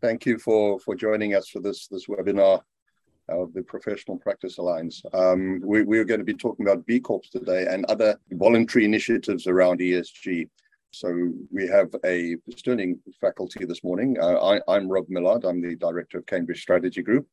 Thank you for, for joining us for this, this webinar of the Professional Practice Alliance. Um, we, we're going to be talking about B Corps today and other voluntary initiatives around ESG. So we have a sterling faculty this morning. Uh, I, am Rob Millard. I'm the director of Cambridge Strategy Group.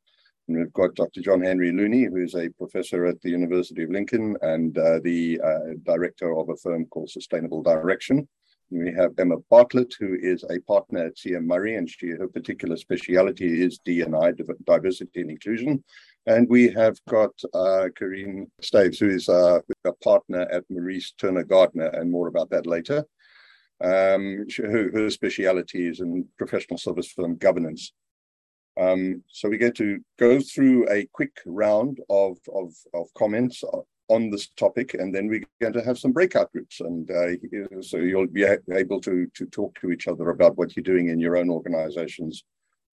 And we've got Dr. John Henry Looney, who is a professor at the University of Lincoln and uh, the uh, director of a firm called Sustainable Direction. We have Emma Bartlett, who is a partner at CM Murray, and she her particular speciality is D&I, diversity and inclusion. And we have got uh, Karine Staves, who is uh, a partner at Maurice Turner Gardner, and more about that later. Um, her, her speciality is in professional service firm governance. Um, so we're going to go through a quick round of, of, of comments on this topic, and then we're going to have some breakout groups, and uh, so you'll be able to to talk to each other about what you're doing in your own organizations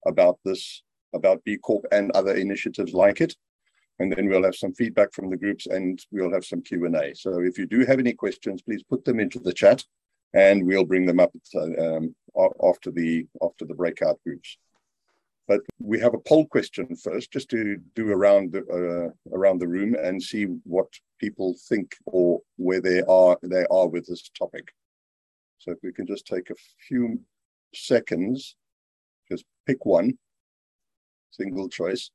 about this, about B Corp and other initiatives like it, and then we'll have some feedback from the groups, and we'll have some Q and A. So if you do have any questions, please put them into the chat, and we'll bring them up um, after the after the breakout groups. But we have a poll question first, just to do around the, uh, around the room and see what people think or where they are they are with this topic. So if we can just take a few seconds, just pick one, single choice.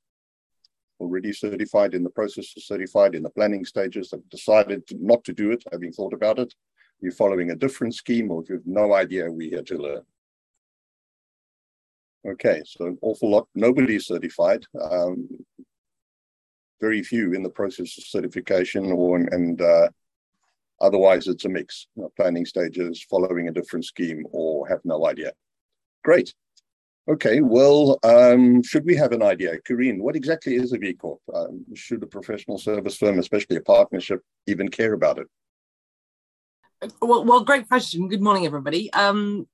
Already certified in the process certified in the planning stages, have decided not to do it, having thought about it. You're following a different scheme, or if you have no idea we're here to learn. Okay, so an awful lot, nobody is certified. Um, very few in the process of certification or and uh, otherwise it's a mix you planning stages following a different scheme or have no idea. Great. Okay well um, should we have an idea? Karine, what exactly is a B Corp? Um, should a professional service firm especially a partnership even care about it? Well, well great question. Good morning everybody. Um,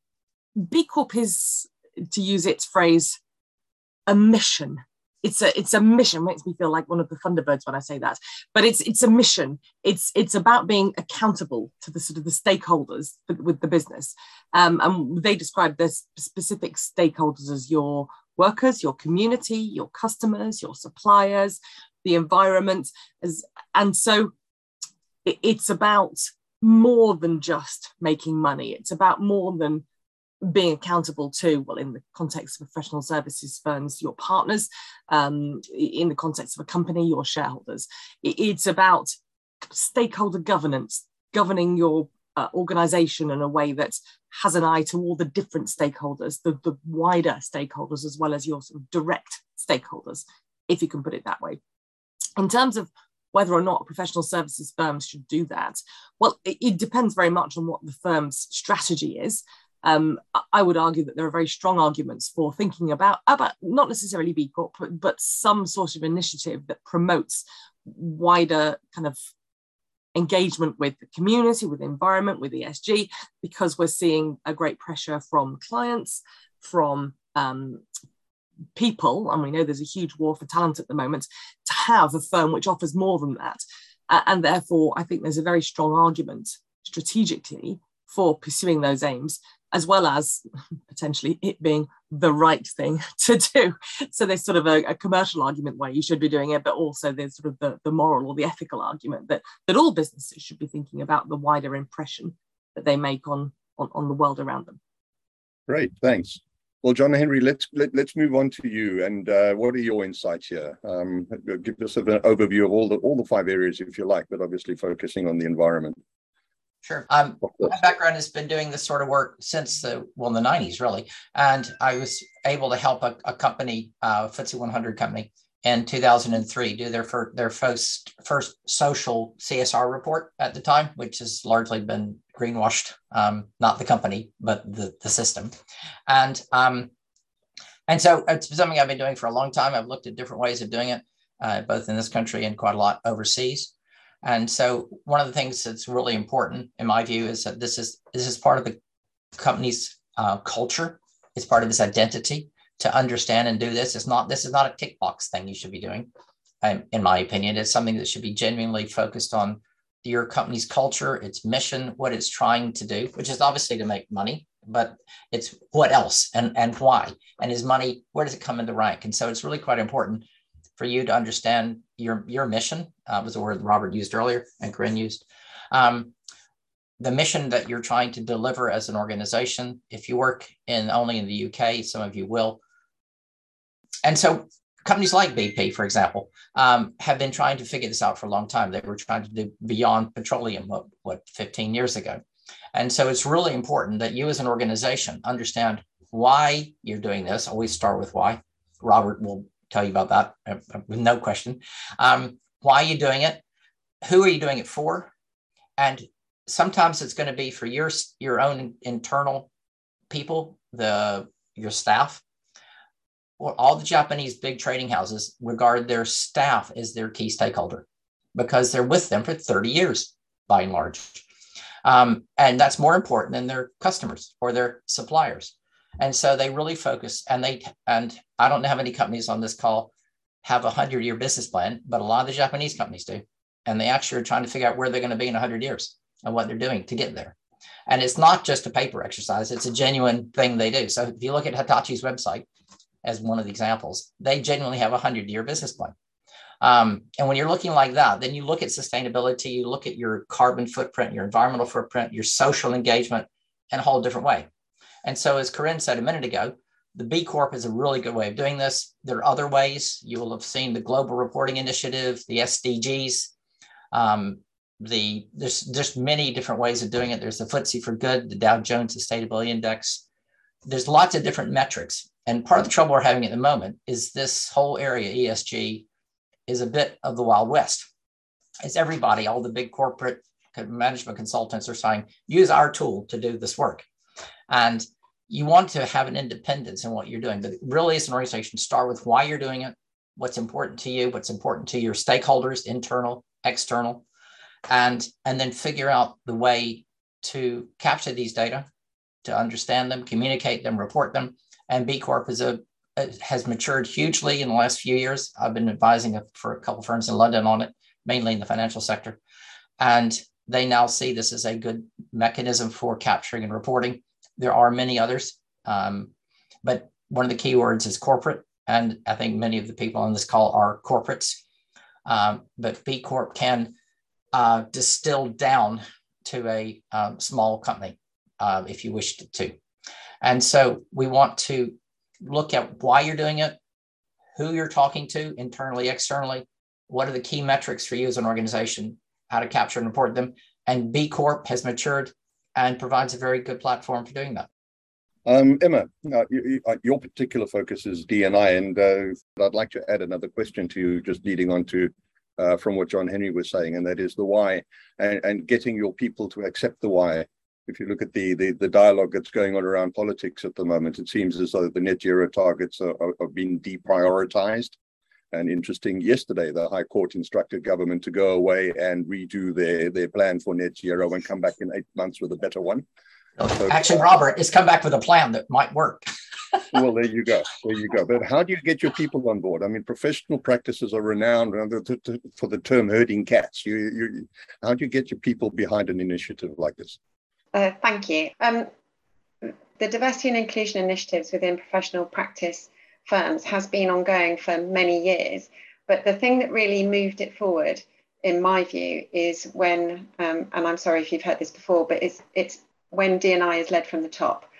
b corp is to use its phrase, a mission. It's a it's a mission. Makes me feel like one of the Thunderbirds when I say that. But it's it's a mission. It's it's about being accountable to the sort of the stakeholders with the business. Um, and they describe the specific stakeholders as your workers, your community, your customers, your suppliers, the environment. As and so it, it's about more than just making money. It's about more than being accountable to, well, in the context of professional services firms, your partners, um, in the context of a company, your shareholders. It's about stakeholder governance, governing your uh, organization in a way that has an eye to all the different stakeholders, the, the wider stakeholders, as well as your sort of direct stakeholders, if you can put it that way. In terms of whether or not professional services firms should do that, well, it, it depends very much on what the firm's strategy is. Um, I would argue that there are very strong arguments for thinking about, about not necessarily B Corp, but, but some sort of initiative that promotes wider kind of engagement with the community, with the environment, with ESG, because we're seeing a great pressure from clients, from um, people, and we know there's a huge war for talent at the moment, to have a firm which offers more than that. Uh, and therefore, I think there's a very strong argument strategically for pursuing those aims as well as potentially it being the right thing to do. So there's sort of a, a, commercial argument why you should be doing it, but also there's sort of the, the moral or the ethical argument that, that all businesses should be thinking about the wider impression that they make on, on, on the world around them. Great, thanks. Well, John Henry, let's let, us let us move on to you. And uh, what are your insights here? Um, give us an overview of all the all the five areas, if you like, but obviously focusing on the environment. Sure. Um, my background has been doing this sort of work since the well, in the '90s, really. And I was able to help a, a company, uh, FTSE 100 company, in 2003 do their fir- their first first social CSR report at the time, which has largely been greenwashed. Um, not the company, but the the system. And um, and so it's something I've been doing for a long time. I've looked at different ways of doing it, uh, both in this country and quite a lot overseas. And so one of the things that's really important in my view is that this is this is part of the company's uh, culture. It's part of its identity to understand and do this. It's not this is not a tick box thing you should be doing. Um, in my opinion, it's something that should be genuinely focused on your company's culture, its mission, what it's trying to do, which is obviously to make money but it's what else and, and why? And is money, where does it come into rank? And so it's really quite important for you to understand your, your mission, uh, was the word Robert used earlier and Corinne used. Um, the mission that you're trying to deliver as an organization. If you work in only in the UK, some of you will. And so companies like BP, for example, um, have been trying to figure this out for a long time. They were trying to do beyond petroleum, what, what 15 years ago. And so it's really important that you as an organization understand why you're doing this. Always start with why. Robert will tell you about that uh, uh, with no question. Um, why are you doing it? Who are you doing it for? And sometimes it's going to be for your your own internal people, the your staff. Well, all the Japanese big trading houses regard their staff as their key stakeholder because they're with them for 30 years by and large. Um, and that's more important than their customers or their suppliers. And so they really focus and they, and I don't know how many companies on this call have a hundred year business plan, but a lot of the Japanese companies do. And they actually are trying to figure out where they're going to be in hundred years and what they're doing to get there. And it's not just a paper exercise, it's a genuine thing they do. So if you look at Hitachi's website as one of the examples, they genuinely have a hundred year business plan. Um, and when you're looking like that, then you look at sustainability, you look at your carbon footprint, your environmental footprint, your social engagement in a whole different way. And so, as Corinne said a minute ago, the B Corp is a really good way of doing this. There are other ways. You will have seen the Global Reporting Initiative, the SDGs. Um, the there's there's many different ways of doing it. There's the FTSE4Good, the Dow Jones Sustainability Index. There's lots of different metrics. And part of the trouble we're having at the moment is this whole area, ESG, is a bit of the Wild West. It's everybody, all the big corporate management consultants are saying, use our tool to do this work. And you want to have an independence in what you're doing. But really, as an organization, start with why you're doing it, what's important to you, what's important to your stakeholders, internal, external, and, and then figure out the way to capture these data, to understand them, communicate them, report them. And B Corp is a has matured hugely in the last few years. I've been advising for a couple firms in London on it, mainly in the financial sector. And they now see this as a good mechanism for capturing and reporting. There are many others, um, but one of the key words is corporate. And I think many of the people on this call are corporates. Um, but B Corp can uh, distill down to a um, small company uh, if you wish to. And so we want to look at why you're doing it, who you're talking to internally, externally, what are the key metrics for you as an organization, how to capture and report them. And B Corp has matured and provides a very good platform for doing that. Um, Emma, uh, you, uh, your particular focus is DNI, and uh, I'd like to add another question to you, just leading on to uh, from what John Henry was saying, and that is the why, and, and getting your people to accept the why if you look at the, the, the dialogue that's going on around politics at the moment, it seems as though the net zero targets are, are, are being deprioritized. And interesting, yesterday the High Court instructed government to go away and redo their, their plan for net zero and come back in eight months with a better one. So, Actually, Robert, it's come back with a plan that might work. well, there you go. There you go. But how do you get your people on board? I mean, professional practices are renowned for the term herding cats. You, you, how do you get your people behind an initiative like this? Uh, thank you. Um, the diversity and inclusion initiatives within professional practice firms has been ongoing for many years, but the thing that really moved it forward, in my view, is when, um, and I'm sorry if you've heard this before, but it's it's when DNI is led from the top,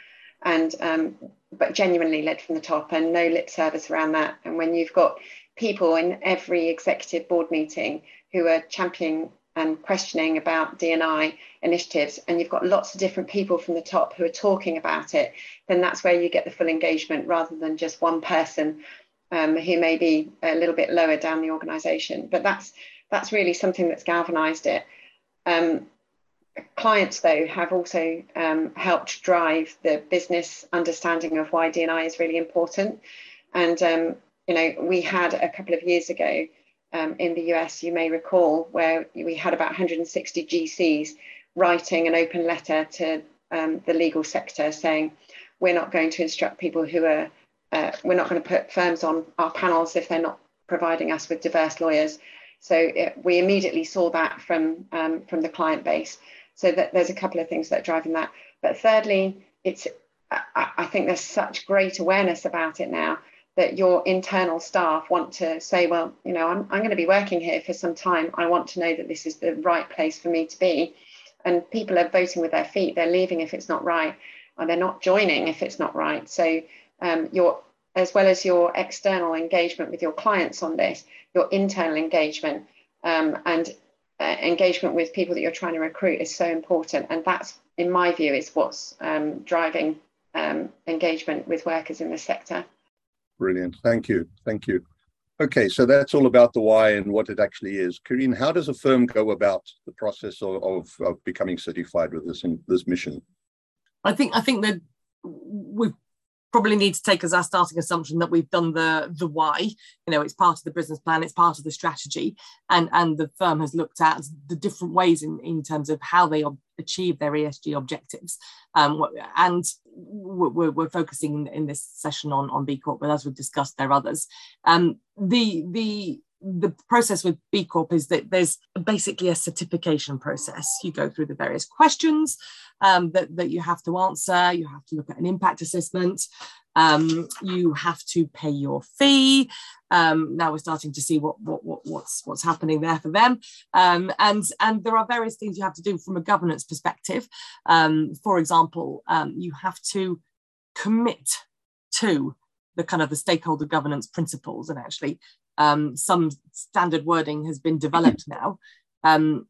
and um, but genuinely led from the top, and no lip service around that. And when you've got people in every executive board meeting who are championing and questioning about DNI initiatives, and you've got lots of different people from the top who are talking about it, then that's where you get the full engagement rather than just one person um, who may be a little bit lower down the organisation. But that's that's really something that's galvanised it. Um, clients, though, have also um, helped drive the business understanding of why DNI is really important. And um, you know, we had a couple of years ago um, in the US, you may recall, where we had about 160 GCs writing an open letter to um, the legal sector saying, we're not going to instruct people who are, uh, we're not going to put firms on our panels if they're not providing us with diverse lawyers. So it, we immediately saw that from, um, from the client base. So that there's a couple of things that are driving that. But thirdly, it's I, I think there's such great awareness about it now that your internal staff want to say, well, you know, I'm, I'm going to be working here for some time. I want to know that this is the right place for me to be. And people are voting with their feet. They're leaving if it's not right, or they're not joining if it's not right. So um, your as well as your external engagement with your clients on this, your internal engagement um, and uh, engagement with people that you're trying to recruit is so important. And that's, in my view, is what's um, driving um, engagement with workers in the sector. Brilliant. Thank you. Thank you. Okay, so that's all about the why and what it actually is. Karine, how does a firm go about the process of, of, of becoming certified with this in, this mission? I think I think that we've probably need to take as our starting assumption that we've done the the why. You know it's part of the business plan it's part of the strategy and and the firm has looked at the different ways in in terms of how they achieve their esg objectives. Um, and we're, we're focusing in, this session on on b corp but as we've discussed there are others. Um, the the the process with B Corp is that there's basically a certification process. You go through the various questions um, that, that you have to answer. You have to look at an impact assessment. Um, you have to pay your fee. Um, now we're starting to see what, what, what, what's what's happening there for them, um, and and there are various things you have to do from a governance perspective. Um, for example, um, you have to commit to the kind of the stakeholder governance principles, and actually um, some standard wording has been developed now. Um,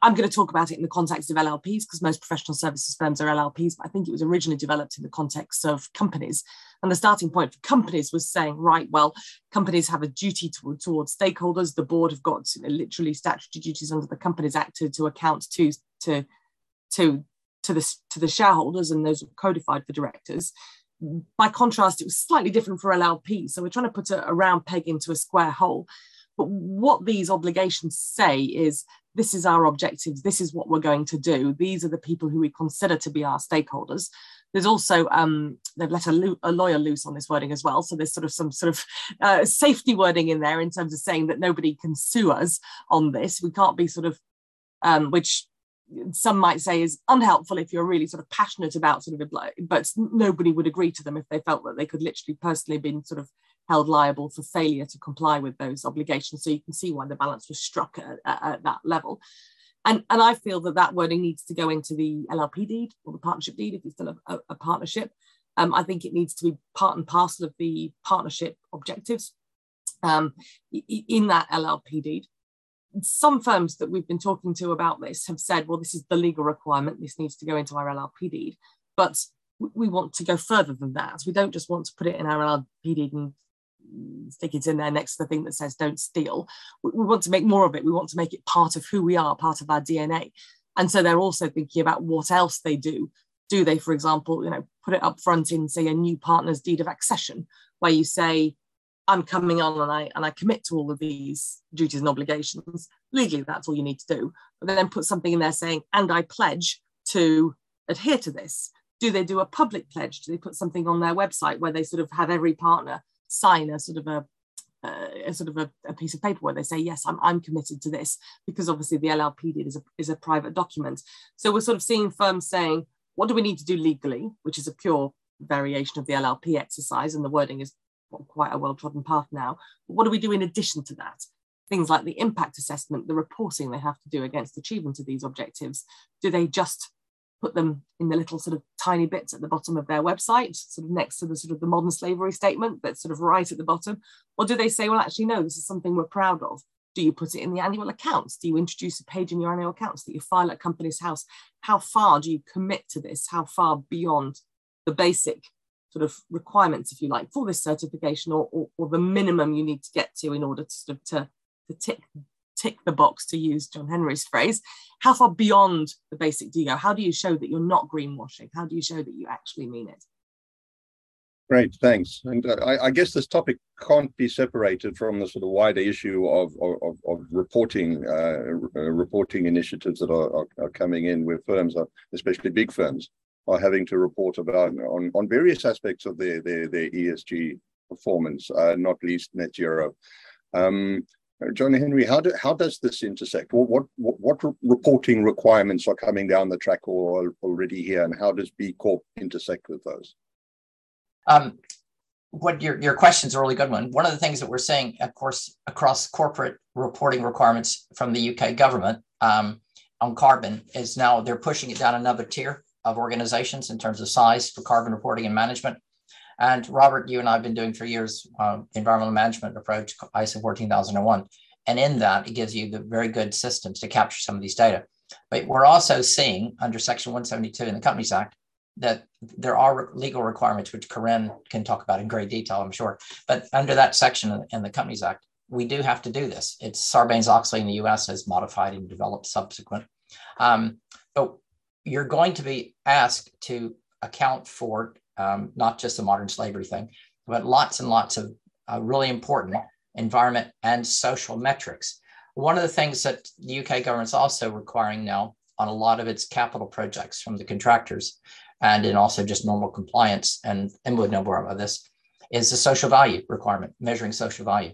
I'm going to talk about it in the context of LLPs because most professional services firms are LLPs, but I think it was originally developed in the context of companies. And the starting point for companies was saying, right, well, companies have a duty to, towards stakeholders. The board have got you know, literally statutory duties under the Companies Act to, to account to, to, to, to, the, to the shareholders, and those are codified for directors by contrast, it was slightly different for LLP. So we're trying to put a, a round peg into a square hole. But what these obligations say is this is our objectives, this is what we're going to do, these are the people who we consider to be our stakeholders. There's also um, they've let a, lo- a, lawyer loose on this wording as well, so there's sort of some sort of uh, safety wording in there in terms of saying that nobody can sue us on this. We can't be sort of um, which some might say is unhelpful if you're really sort of passionate about sort of but nobody would agree to them if they felt that they could literally personally been sort of held liable for failure to comply with those obligations. So you can see why the balance was struck at, at, at that level. And and i feel that that wording needs to go into the llp deed or the partnership deed if it's still a, a partnership. Um, i think it needs to be part and parcel of the partnership objectives um, in that llp deed some firms that we've been talking to about this have said, well, this is the legal requirement. This needs to go into our LLP deed. But we want to go further than that. We don't just want to put it in our LLP deed and stick it in there next to the thing that says don't steal. We, want to make more of it. We want to make it part of who we are, part of our DNA. And so they're also thinking about what else they do. Do they, for example, you know, put it up front in, say, a new partner's deed of accession, where you say, I'm coming on and I and I commit to all of these duties and obligations. Legally, that's all you need to do. But then put something in there saying, and I pledge to adhere to this. Do they do a public pledge? Do they put something on their website where they sort of have every partner sign a sort of a, uh, a sort of a, a, piece of paper where they say, yes, I'm, I'm committed to this, because obviously the LLP deed is a, is a private document. So we're sort of seeing firms saying, what do we need to do legally, which is a pure variation of the LLP exercise, and the wording is quite a well trodden path now. But what do we do in addition to that? Things like the impact assessment, the reporting they have to do against achievement of these objectives. Do they just put them in the little sort of tiny bits at the bottom of their website, sort of next to the sort of the modern slavery statement that's sort of right at the bottom? Or do they say, well, actually, no, this is something we're proud of? Do you put it in the annual accounts? Do you introduce a page in your annual accounts that you file at Companies House? How far do you commit to this? How far beyond the basic sort of requirements, if you like, for this certification or, or, or, the minimum you need to get to in order to sort of to, to tick tick the box to use John Henry's phrase. How far beyond the basic do you go? How do you show that you're not greenwashing? How do you show that you actually mean it? Great, thanks. And uh, I, I, guess this topic can't be separated from the sort of wider issue of of, of reporting uh, uh, reporting initiatives that are, are, are, coming in with firms, uh, especially big firms, are having to report about on, on various aspects of their, their, their ESG performance, uh, not least net zero. Um, John Henry, how, do, how does this intersect? What, what, what reporting requirements are coming down the track or already here, and how does B Corp intersect with those? Um, what your, your question is a really good one. One of the things that we're seeing, of course, across corporate reporting requirements from the UK government um, on carbon is now they're pushing it down another tier of organizations in terms of size for carbon reporting and management. And Robert, you and I have been doing for years uh, environmental management approach, ISO 14001. And in that, it gives you the very good systems to capture some of these data. But we're also seeing under Section 172 in the Companies Act that there are legal requirements, which Corinne can talk about in great detail, I'm sure. But under that section in the Companies Act, we do have to do this. It's Sarbanes-Oxley in the U.S. has modified and developed subsequent. Um, but you're going to be asked to account for um, not just the modern slavery thing, but lots and lots of uh, really important environment and social metrics. One of the things that the UK government is also requiring now on a lot of its capital projects from the contractors and in also just normal compliance, and, and would know more about this, is the social value requirement, measuring social value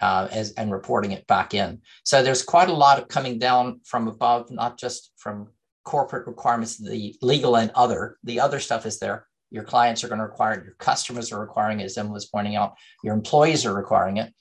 uh, as, and reporting it back in. So there's quite a lot of coming down from above, not just from corporate requirements, the legal and other. The other stuff is there. Your clients are going to require it. Your customers are requiring it, as Emma was pointing out. Your employees are requiring it.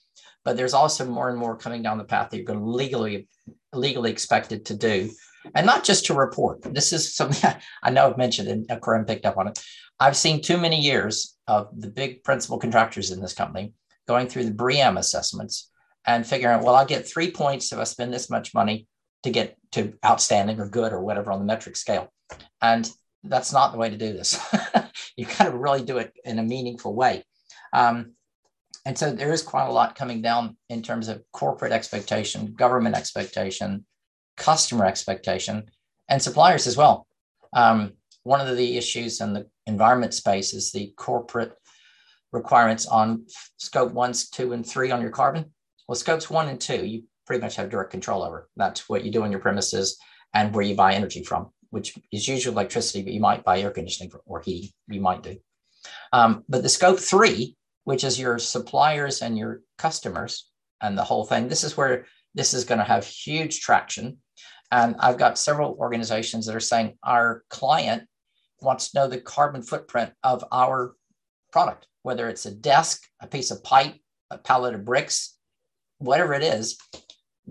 But there's also more and more coming down the path that you're going to legally legally expected to do and not just to report. This is something I know I've mentioned and Corinne picked up on it. I've seen too many years of the big principal contractors in this company going through the BREEAM assessments and figuring out, well, I'll get three points if I spend this much money to get to outstanding or good or whatever on the metric scale. And that's not the way to do this. you got to really do it in a meaningful way. Um, and so there is quite a lot coming down in terms of corporate expectation, government expectation, customer expectation, and suppliers as well. Um, one of the issues in the environment space is the corporate requirements on scope one, two, and three on your carbon. Well, scopes one and two, you pretty much have direct control over. That's what you do on your premises and where you buy energy from, which is usually electricity, but you might buy air conditioning or heat. You might do. Um, but the scope three, which is your suppliers and your customers and the whole thing, this is where this is going to have huge traction and I've got several organizations that are saying our client wants to know the carbon footprint of our product, whether it's a desk, a piece of pipe, a pallet of bricks, whatever it is.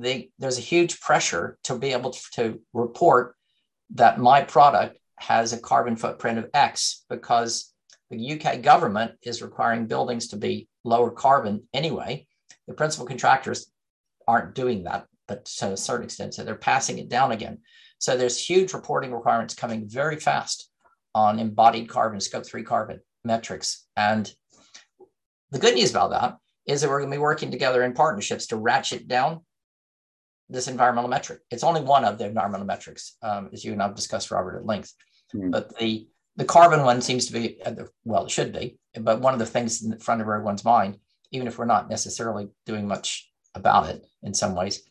They, there's a huge pressure to be able to, to report that my product has a carbon footprint of X because the UK government is requiring buildings to be lower carbon anyway. The principal contractors aren't doing that but to a certain extent, so they're passing it down again. So there's huge reporting requirements coming very fast on embodied carbon, scope three carbon metrics. And the good news about that is that we're going to be working together in partnerships to ratchet down this environmental metric. It's only one of the environmental metrics, um, as you and I've discussed, Robert, at length. Mm-hmm. But the the carbon one seems to be well, it should be, but one of the things in the front of everyone's mind, even if we're not necessarily doing much about it in some ways,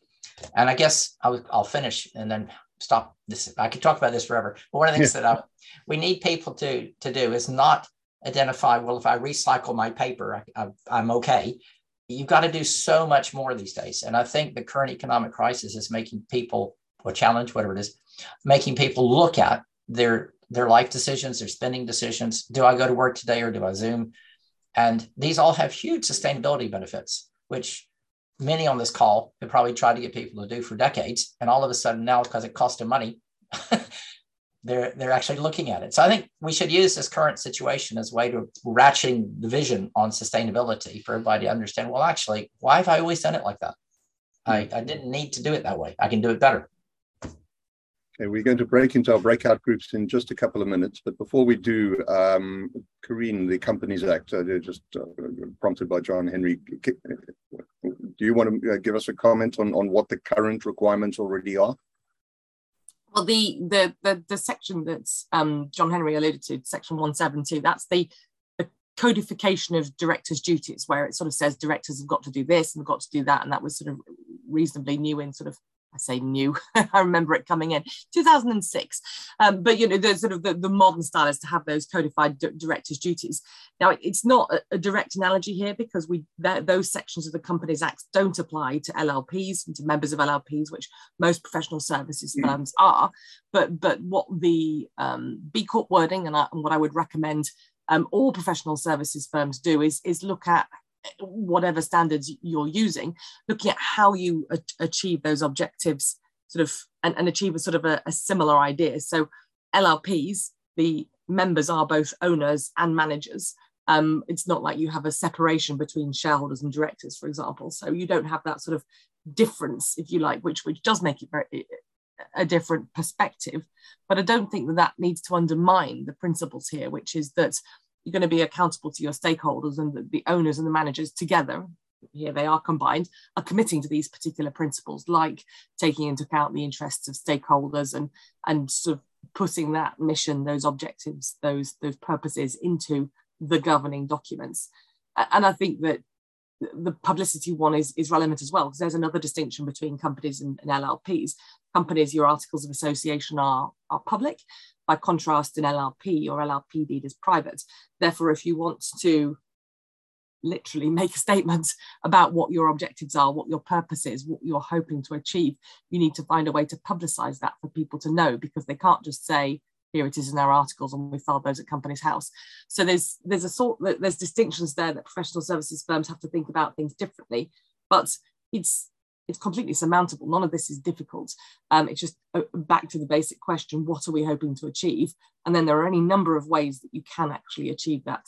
and I guess I'll, I'll finish and then stop this. I could talk about this forever. But one of the things yeah. that I, we need people to, to do is not identify, well, if I recycle my paper, I, I'm okay. You've got to do so much more these days. And I think the current economic crisis is making people, or challenge, whatever it is, making people look at their their life decisions, their spending decisions. Do I go to work today or do I Zoom? And these all have huge sustainability benefits, which many on this call have probably tried to get people to do for decades. And all of a sudden now, because it costs them money, they're they're actually looking at it. So I think we should use this current situation as a way to ratcheting the vision on sustainability for everybody to understand. Well, actually, why have I always done it like that? I, I didn't need to do it that way. I can do it better. Okay, we're going to break into our breakout groups in just a couple of minutes. But before we do, um, Corinne, the Companies Act, uh, just uh, prompted by John Henry, do you want to uh, give us a comment on, on what the current requirements already are? Well, the the the, the section that's um, John Henry alluded to, section 172, that's the, the codification of directors' duties, where it sort of says directors have got to do this and got to do that. And that was sort of reasonably new in sort of I say new. I remember it coming in 2006. Um, but you know, the sort of the, the modern style is to have those codified d- directors' duties. Now, it's not a, a direct analogy here because we those sections of the Companies Act don't apply to LLPs and to members of LLPs, which most professional services mm. firms are. But but what the um, B Corp wording and, I, and what I would recommend um, all professional services firms do is is look at whatever standards you're using, looking at how you achieve those objectives, sort of, and, and achieve a sort of a, a similar idea. So, LLPs, the members are both owners and managers. Um, it's not like you have a separation between shareholders and directors, for example. So you don't have that sort of difference, if you like, which which does make it very a different perspective. But I don't think that that needs to undermine the principles here, which is that you're going to be accountable to your stakeholders and the, the owners and the managers together. Here they are combined are committing to these particular principles like taking into account the interests of stakeholders and and sort of putting that mission those objectives those those purposes into the governing documents. And i think that the publicity one is, is relevant as well because there's another distinction between companies and, and llps companies your articles of association are are public by contrast, an LLP or LLP deed is private. Therefore, if you want to literally make a statement about what your objectives are, what your purpose is, what you're hoping to achieve, you need to find a way to publicize that for people to know because they can't just say, here it is in our articles and we filed those at Companies House. So there's there's a sort there's distinctions there that professional services firms have to think about things differently. But it's it's completely surmountable. None of this is difficult. Um, it's just uh, back to the basic question what are we hoping to achieve? And then there are any number of ways that you can actually achieve that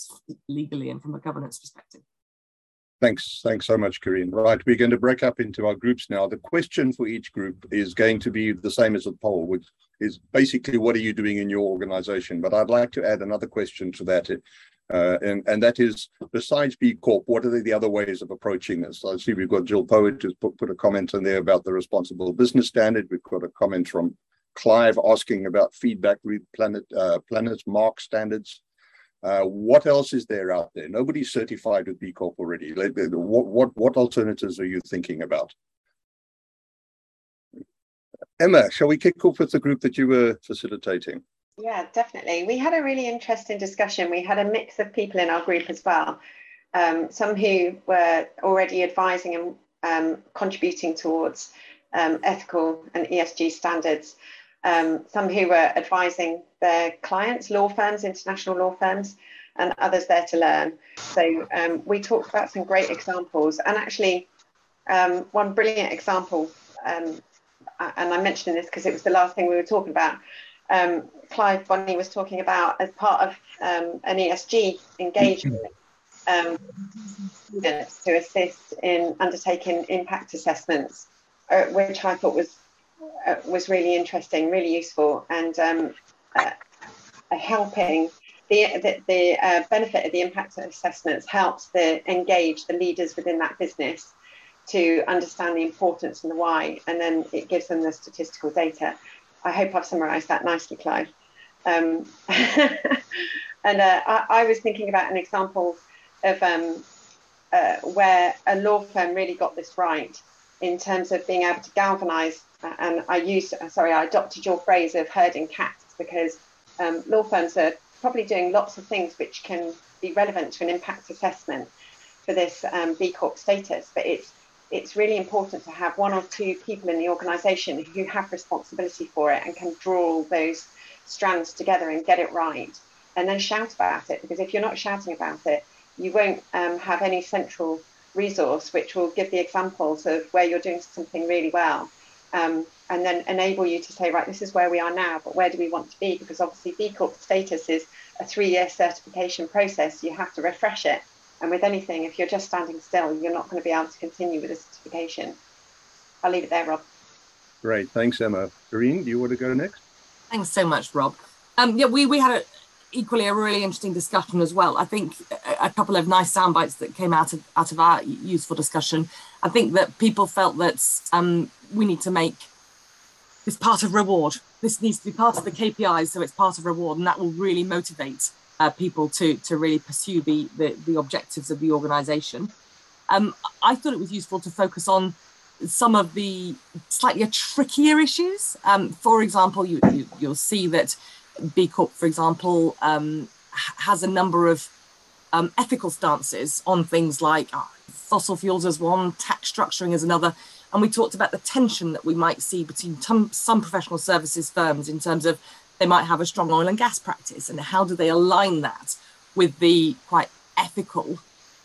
legally and from a governance perspective. Thanks. Thanks so much, Karine. Right, we're going to break up into our groups now. The question for each group is going to be the same as the poll, which is basically what are you doing in your organization? But I'd like to add another question to that. Uh, and, and that is, besides B Corp, what are the other ways of approaching this? I see we've got Jill Poet who's put, put a comment in there about the responsible business standard. We've got a comment from Clive asking about feedback Planet uh, Planet Mark standards. Uh, what else is there out there? Nobody's certified with B Corp already. What, what, what alternatives are you thinking about? Emma, shall we kick off with the group that you were facilitating? Yeah, definitely. We had a really interesting discussion. We had a mix of people in our group as well. Um, some who were already advising and um, contributing towards um, ethical and ESG standards. Um, some who were advising their clients, law firms, international law firms, and others there to learn. So um, we talked about some great examples, and actually, um, one brilliant example. and I mentioned this because it was the last thing we were talking about um, Clive Bonnie was talking about as part of um, an ESG engagement um, to assist in undertaking impact assessments, uh, which I thought was uh, was really interesting, really useful, and um, uh, helping. The, the, the uh, benefit of the impact assessments helps the engage the leaders within that business to understand the importance and the why, and then it gives them the statistical data. I hope I've summarised that nicely, Clive. Um, and uh, I, I, was thinking about an example of um, uh, where a law firm really got this right in terms of being able to galvanise. Uh, and I used, uh, sorry, I adopted your phrase of herding cats because um, law firms are probably doing lots of things which can be relevant to an impact assessment for this um, B Corp status, but it's it's really important to have one or two people in the organisation who have responsibility for it and can draw those strands together and get it right. And then shout about it because if you're not shouting about it you won't um, have any central resource which will give the examples of where you're doing something really well um, and then enable you to say right this is where we are now but where do we want to be? Because obviously b corp status is a three-year certification process. You have to refresh it and with anything, if you're just standing still, you're not going to be able to continue with the certification. I'll leave it there, Rob. Great. Thanks, Emma. Karine, do you want to go next? Thanks so much, Rob. Um, yeah, we, we had a, equally a really interesting discussion as well. I think a, a couple of nice sound bites that came out of out of our useful discussion. I think that people felt that um, we need to make this part of reward. This needs to be part of the KPIs, so it's part of reward, and that will really motivate uh, people to to really pursue the the, the objectives of the organisation. Um, I thought it was useful to focus on some of the slightly trickier issues. Um, for example, you, you, will see that B Corp, for example, um, has a number of um, ethical stances on things like uh, fossil fuels as one, tax structuring as another. And we talked about the tension that we might see between some professional services firms in terms of they might have a strong oil and gas practice and how do they align that with the quite ethical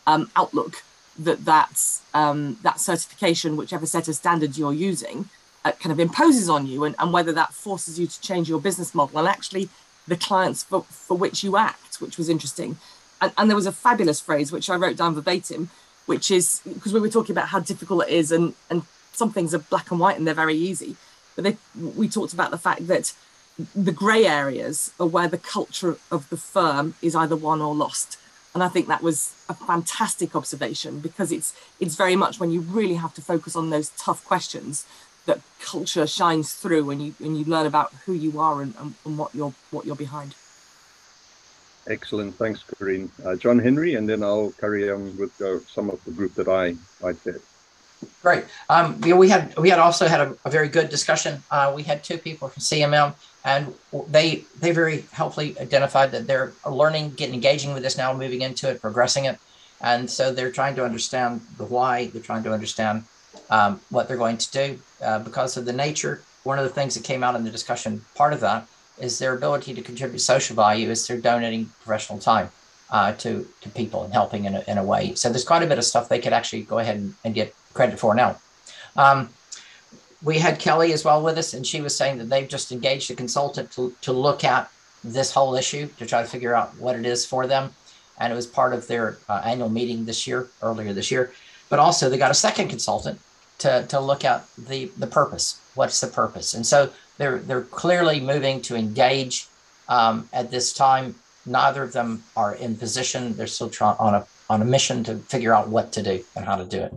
um, outlook that that, um, that certification, whichever set of standards you're using, uh, kind of imposes on you and, and whether that forces you to change your business model and actually the clients for, for which you act, which was interesting. And, and there was a fabulous phrase which I wrote down verbatim, which is because we were talking about how difficult it is and, and some things are black and white and they're very easy. But they, we talked about the fact that the grey areas are where the culture of the firm is either won or lost. And I think that was a fantastic observation because it's it's very much when you really have to focus on those tough questions that culture shines through and you and you learn about who you are and, and, and what you're what you're behind. Excellent, thanks, Corinne. Uh, John Henry, and then I'll carry on with uh, some of the group that I I said. Great. Um, we had we had also had a, a very good discussion. Uh, we had two people from CMM, and they they very helpfully identified that they're learning, getting engaging with this now, moving into it, progressing it, and so they're trying to understand the why. They're trying to understand um, what they're going to do uh, because of the nature. One of the things that came out in the discussion, part of that is their ability to contribute social value is they're donating professional time uh, to to people and helping in a, in a way. So there's quite a bit of stuff they could actually go ahead and, and get credit for now. Um, we had Kelly as well with us, and she was saying that they've just engaged a consultant to, to look at this whole issue to try to figure out what it is for them. And it was part of their uh, annual meeting this year, earlier this year. But also, they got a second consultant to, to look at the, the purpose. What's the purpose? And so they're, they're clearly moving to engage um, at this time. Neither of them are in position. They're still on a, on a mission to figure out what to do and how to do it.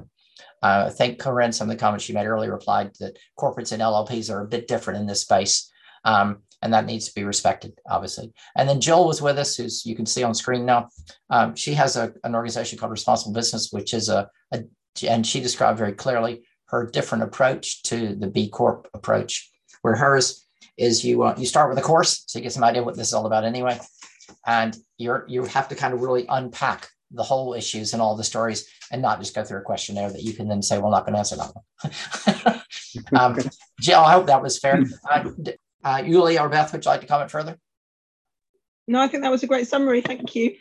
Uh, I think Corinne, some of the comments she made earlier replied that corporates and LLPs are a bit different in this space. Um, and that needs to be respected, obviously. And then Jill was with us, who's you can see on screen now. Um, she has a, an organization called Responsible Business, which is a, a, and she described very clearly her different approach to the B Corp approach, where hers is you uh, you start with a course, so you get some idea what this is all about anyway, and you're you have to kind of really unpack the whole issues and all the stories and not just go through a questionnaire that you can then say, well, not going to answer that one. um, Jill, I hope that was fair. Uh, uh, Yuli or Beth, would you like to comment further? No, I think that was a great summary. Thank you.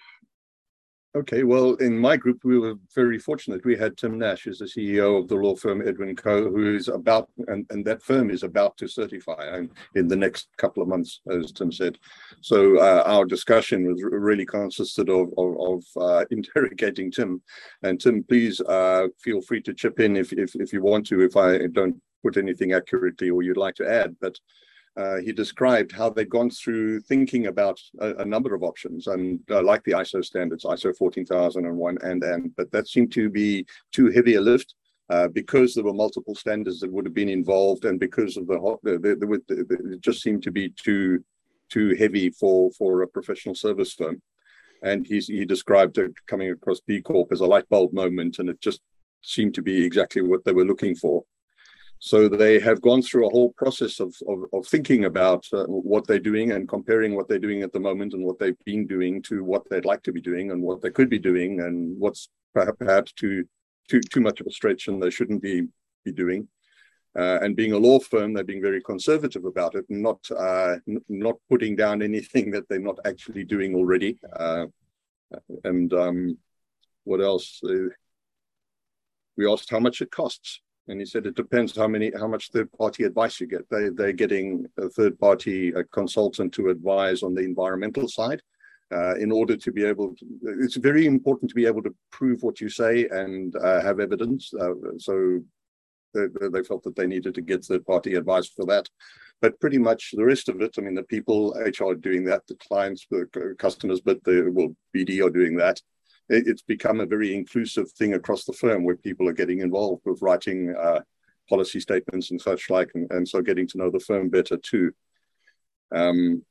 Okay, well, in my group, we were very fortunate. We had Tim Nash as the CEO of the law firm Edwin Coe, who is about, and, and that firm is about to certify in the next couple of months, as Tim said. So uh, our discussion was really consisted of, of, of uh, interrogating Tim. And Tim, please uh, feel free to chip in if, if, if you want to, if I don't put anything accurately or you'd like to add. But uh, he described how they'd gone through thinking about a, a number of options and uh, like the ISO standards, ISO 14001 and and, but that seemed to be too heavy a lift. Uh, because there were multiple standards that would have been involved, and because of the, the, the, the, the it just seemed to be too too heavy for for a professional service firm. And he he described coming across B Corp as a light bulb moment, and it just seemed to be exactly what they were looking for. So they have gone through a whole process of, of, of thinking about uh, what they're doing and comparing what they're doing at the moment and what they've been doing to what they'd like to be doing and what they could be doing and what's perhaps too too too much of a stretch and they shouldn't be be doing. Uh, and being a law firm, they're being very conservative about it, and not uh, n- not putting down anything that they're not actually doing already. Uh, and um, what else? Uh, we asked how much it costs and he said it depends how many how much third party advice you get. They they're getting a third party a consultant to advise on the environmental side uh, in order to be able to, it's very important to be able to prove what you say and uh, have evidence uh, so they, they, felt that they needed to get third party advice for that. But pretty much the rest of it i mean the people hr are doing that the clients the customers but the well bd are doing that it's become a very inclusive thing across the firm where people are getting involved with writing uh, policy statements and such like, and, and, so getting to know the firm better too. Um,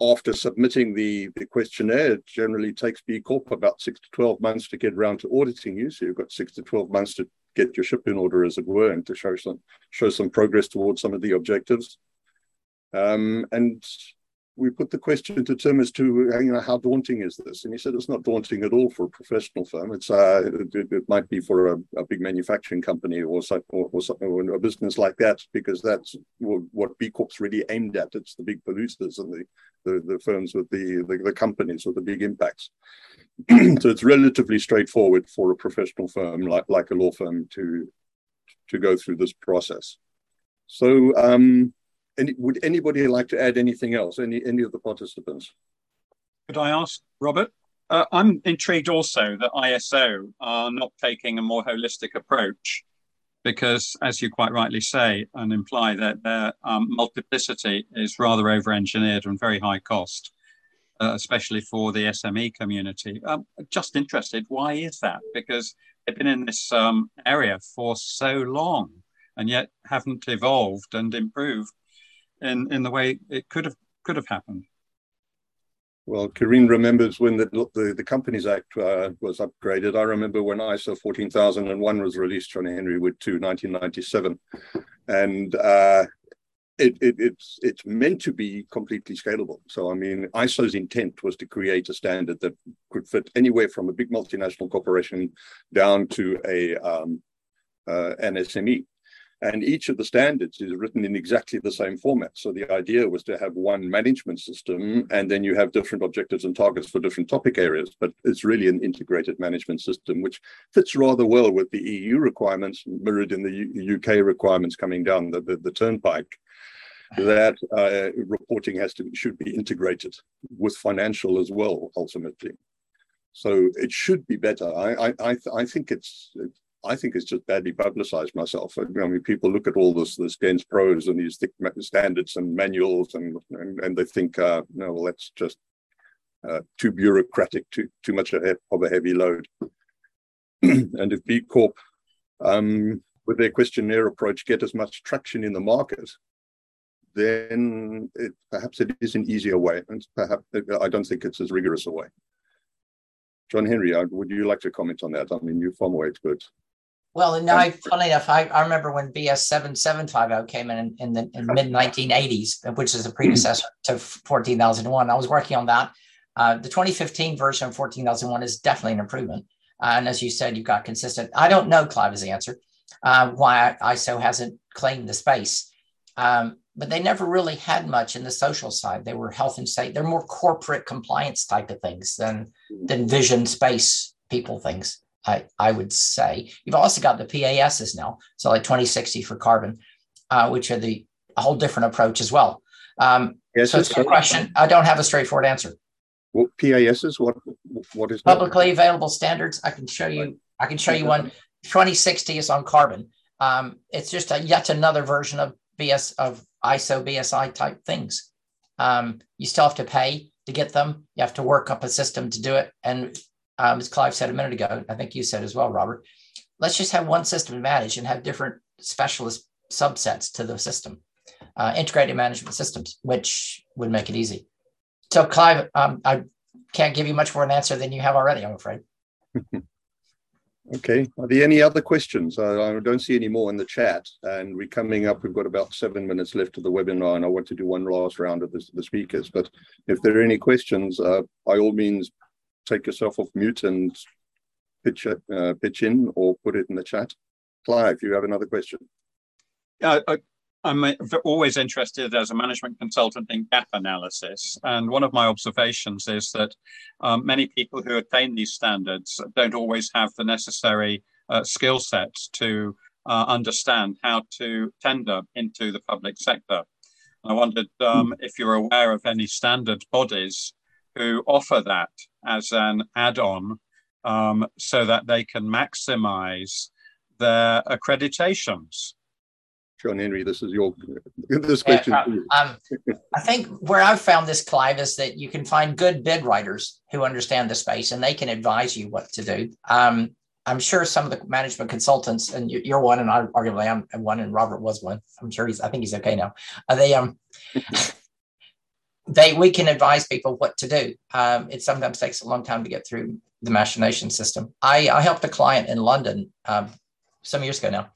after submitting the, the questionnaire, it generally takes B Corp about six to 12 months to get around to auditing you. So you've got six to 12 months to get your ship in order, as it were, and to show some show some progress towards some of the objectives. Um, and we put the question to Tim as to you know how daunting is this, and he said it's not daunting at all for a professional firm. It's uh, it, it might be for a, a, big manufacturing company or, or, or, or, a business like that because that's what B Corp's really aimed at. It's the big polluters and the, the, the firms with the, the, the companies with the big impacts. so it's relatively straightforward for a professional firm like like a law firm to to go through this process. So. Um, any, would anybody like to add anything else? Any any of the participants? Could I ask, Robert? Uh, I'm intrigued also that ISO are not taking a more holistic approach because, as you quite rightly say and imply, that their um, multiplicity is rather over engineered and very high cost, uh, especially for the SME community. Um, just interested, why is that? Because they've been in this um, area for so long and yet haven't evolved and improved in, in the way it could have could have happened. Well, Karine remembers when the, the, the Companies Act uh, was upgraded. I remember when ISO 14001 was released, John Henry Wood 2, 1997. And uh, it, it, it's, it's meant to be completely scalable. So, I mean, ISO's intent was to create a standard that could fit anywhere from a big multinational corporation down to a um, uh, an SME. And each of the standards is written in exactly the same format. So the idea was to have one management system, and then you have different objectives and targets for different topic areas. But it's really an integrated management system, which fits rather well with the EU requirements, mirrored in the UK requirements coming down the, the, the turnpike. That uh, reporting has to should be integrated with financial as well, ultimately. So it should be better. I I I, think it's I think it's just badly publicized myself. I mean, people look at all this, this prose and these thick standards and manuals, and and, and they think, uh, no, well, that's just uh, too bureaucratic, too too much of a heavy load. and if B Corp, um, with their questionnaire approach, get as much traction in the market, then it, perhaps it is an easier way, and perhaps I don't think it's as rigorous a way. John Henry, uh, would you like to comment on that? I mean, you're far more expert. Well, and I, funny enough, I, I remember when BS 7750 came in in the mid 1980s, which is a predecessor to 14001. I was working on that. Uh, the 2015 version of 14001 is definitely an improvement. Uh, and as you said, you've got consistent. I don't know, Clive, is the answer, uh, why ISO hasn't claimed the space. Um, but they never really had much in the social side. They were health and safety. They're more corporate compliance type of things than, than vision space people things. I, I would say. You've also got the PASs now, so like 2060 for carbon, uh, which are the a whole different approach as well. Um, yes, so it's a good question. I don't have a straightforward answer. What PASs? What what is publicly that? available standards? I can show you. I can show you one. 2060 is on carbon. Um, it's just a, yet another version of BS of ISO BSI type things. Um, you still have to pay to get them. You have to work up a system to do it, and um, as Clive said a minute ago, I think you said as well, Robert, let's just have one system to manage and have different specialist subsets to the system, uh, integrated management systems, which would make it easy. So, Clive, um, I can't give you much more an answer than you have already, I'm afraid. okay. Are there any other questions? I, I don't see any more in the chat. And we're coming up, we've got about seven minutes left of the webinar, and I want to do one last round of the, the speakers. But if there are any questions, uh, by all means, take yourself off mute and pitch uh, pitch in or put it in the chat. Clive, you have another question. Yeah, I, I'm always interested as a management consultant in gap analysis. And one of my observations is that um, many people who attain these standards don't always have the necessary uh, skill sets to uh, understand how to tender into the public sector. I wondered um, mm. if you're aware of any standard bodies who offer that as an add-on um, so that they can maximize their accreditations. John Henry, this is your this question. Yeah, um, I think where I've found this, Clive, is that you can find good bid writers who understand the space and they can advise you what to do. Um, I'm sure some of the management consultants, and you're one, and I arguably I'm one, and Robert was one. I'm sure he's. I think he's okay now. Are they um they we can advise people what to do. Um, it sometimes takes a long time to get through the machination system. I, I helped a client in London um, some years ago now,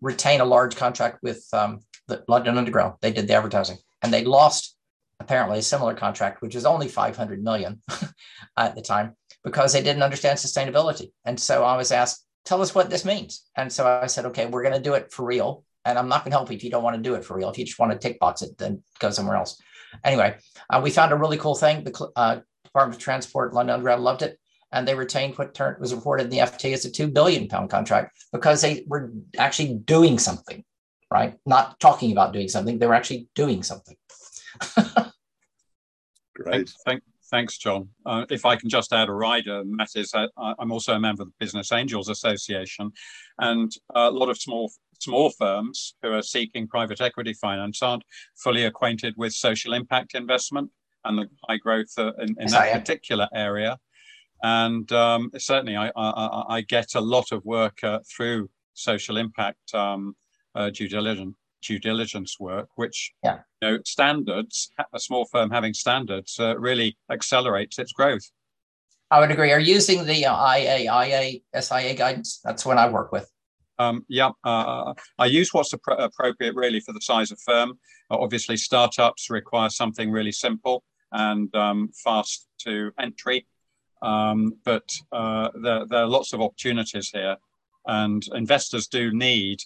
retain a large contract with um, the London Underground. They did the advertising, and they lost apparently a similar contract, which was only 500 million at the time, because they didn't understand sustainability. And so I was asked, "Tell us what this means." And so I said, "Okay, we're going to do it for real, and I'm not going to help you if you don't want to do it for real. If you just want to tick box it, then go somewhere else." Anyway, uh, we found a really cool thing. The uh, Department of Transport, London Underground, loved it and they retained what was reported in the FT as a two billion pound contract because they were actually doing something, right? Not talking about doing something; they were actually doing something. Great. Thank, thanks, John. Uh, if I can just add a rider, that is, uh, I'm also a member of the Business Angels Association, and a lot of small small firms who are seeking private equity finance aren't fully acquainted with social impact investment and the high growth uh, in, in that particular area. And um, certainly, I, I, I, get a lot of work uh, through social impact um, uh, due diligence due diligence work, which yeah. you know standards. A small firm having standards uh, really accelerates its growth. I would agree. Are using the uh, IAIA SIA guidance? That's what I work with. Um, yeah, uh, I use what's appro- appropriate really for the size of firm. Uh, obviously, startups require something really simple and um, fast to entry. Um, but uh, there, there, are lots of opportunities here, and investors do need,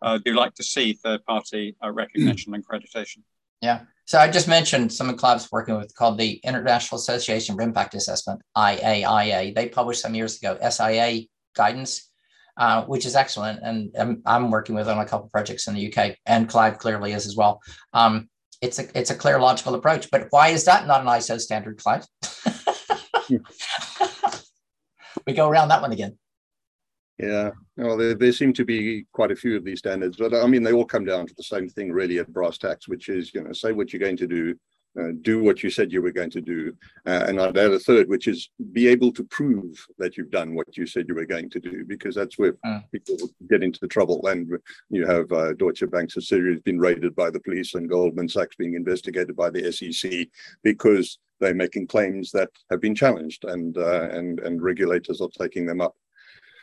uh, do like to see third party uh, recognition and accreditation. Yeah. So I just mentioned some of clubs working with called the International Association for Impact Assessment, IAIA. They published some years ago SIA guidance, uh, which is excellent. And I'm, I'm, working with on a couple projects in the UK, and Clive clearly is as well. Um, it's a it's a clear logical approach, but why is that not an ISO standard, Clive? we go around that one again. Yeah, well, there, there seem to be quite a few of these standards, but I mean, they all come down to the same thing, really, at brass tacks, which is, you know, say what you're going to do, uh, do what you said you were going to do. Uh, and I'd add a third, which is be able to prove that you've done what you said you were going to do, because that's where mm. people get into trouble. And you have uh, Deutsche Bank subsidiaries been raided by the police and Goldman Sachs being investigated by the SEC because they're making claims that have been challenged and, uh, and, and regulators are taking them up.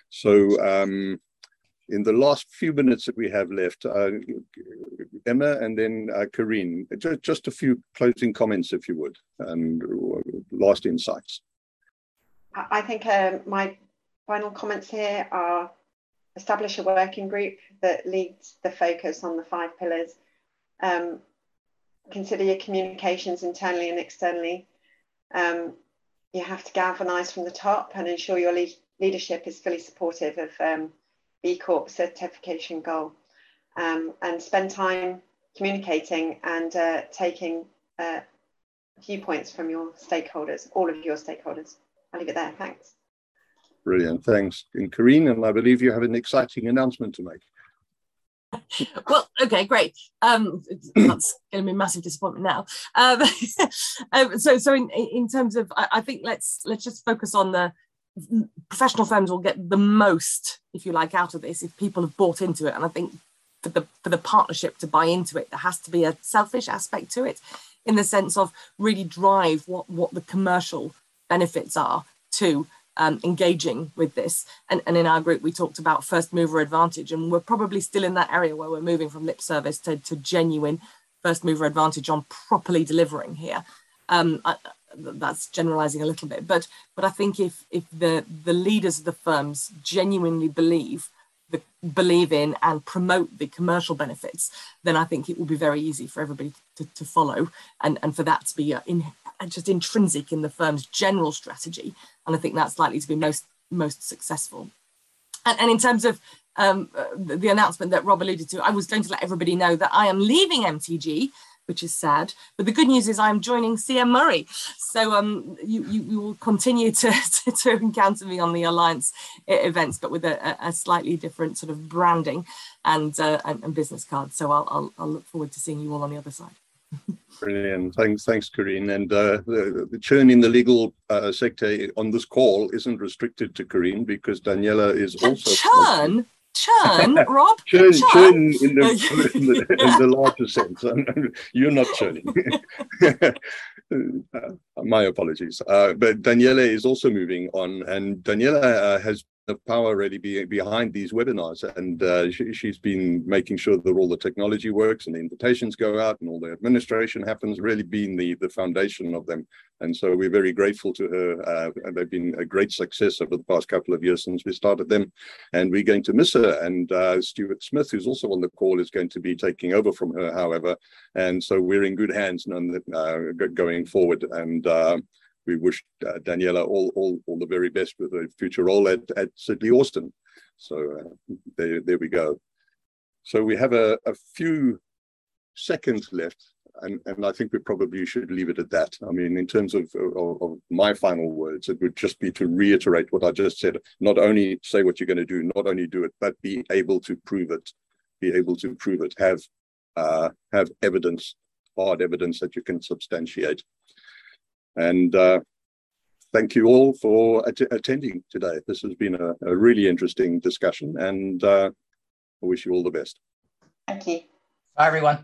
So um, in the last few minutes that we have left, uh, Emma and then uh, Karine, just, just a few closing comments, if you would, and last insights. I think um, my final comments here are establish a working group that leads the focus on the five pillars. Um, consider your communications internally and externally. Um, you have to galvanize from the top and ensure your le leadership is fully supportive of um, B Corp certification goal um, and spend time communicating and uh, taking uh, viewpoints from your stakeholders, all of your stakeholders. I'll leave it there. Thanks. Brilliant. Thanks. And Karine, and I believe you have an exciting announcement to make. well, okay, great. Um, that's going to be a massive disappointment now. Um, um, so, so in, in terms of, I, I think let's let's just focus on the professional firms will get the most, if you like, out of this if people have bought into it. And I think for the for the partnership to buy into it, there has to be a selfish aspect to it, in the sense of really drive what what the commercial benefits are to um, engaging with this. And, and in our group, we talked about first mover advantage, and we're probably still in that area where we're moving from lip service to, to genuine first mover advantage on properly delivering here. Um, I, that's generalizing a little bit, but but I think if if the the leaders of the firms genuinely believe the, believe in and promote the commercial benefits, then I think it will be very easy for everybody to, to follow and, and for that to be uh, in, just intrinsic in the firm's general strategy. And I think that's likely to be most most successful. And, and in terms of um, uh, the, the announcement that Rob alluded to, I was going to let everybody know that I am leaving MTG which is sad. But the good news is I'm joining CM Murray. So um, you, you, you will continue to, to, to, encounter me on the Alliance events, but with a, a slightly different sort of branding and, uh, and, and, business cards. So I'll, I'll, I'll look forward to seeing you all on the other side. Brilliant. Thanks, thanks, Karine. And uh, the, the, churn in the legal uh, sector on this call isn't restricted to Karine because Daniela is also churn churn, Rob. Churn, churn. churn in, the, in, the, in the larger sense. You're not churning. uh, my apologies. Uh, but Daniela is also moving on, and Daniela uh, has of power really be, behind these webinars. And uh, she, has been making sure that all the technology works and the invitations go out and all the administration happens, really being the, the foundation of them. And so we're very grateful to her. Uh, they've been a great success over the past couple of years since we started them. And we're going to miss her. And uh, Stuart Smith, who's also on the call, is going to be taking over from her, however. And so we're in good hands uh, going forward. And uh, we wish uh, Daniela all, all, all the very best with her future role at, at Sidley Austin. So uh, there, there we go. So we have a, a few seconds left, and, and I think we probably should leave it at that. I mean, in terms of, of, of, my final words, it would just be to reiterate what I just said. Not only say what you're going to do, not only do it, but be able to prove it. Be able to prove it. Have uh, have evidence, hard evidence that you can substantiate. And uh, thank you all for att attending today. This has been a, a really interesting discussion, and uh, I wish you all the best. Thank you. Bye, everyone.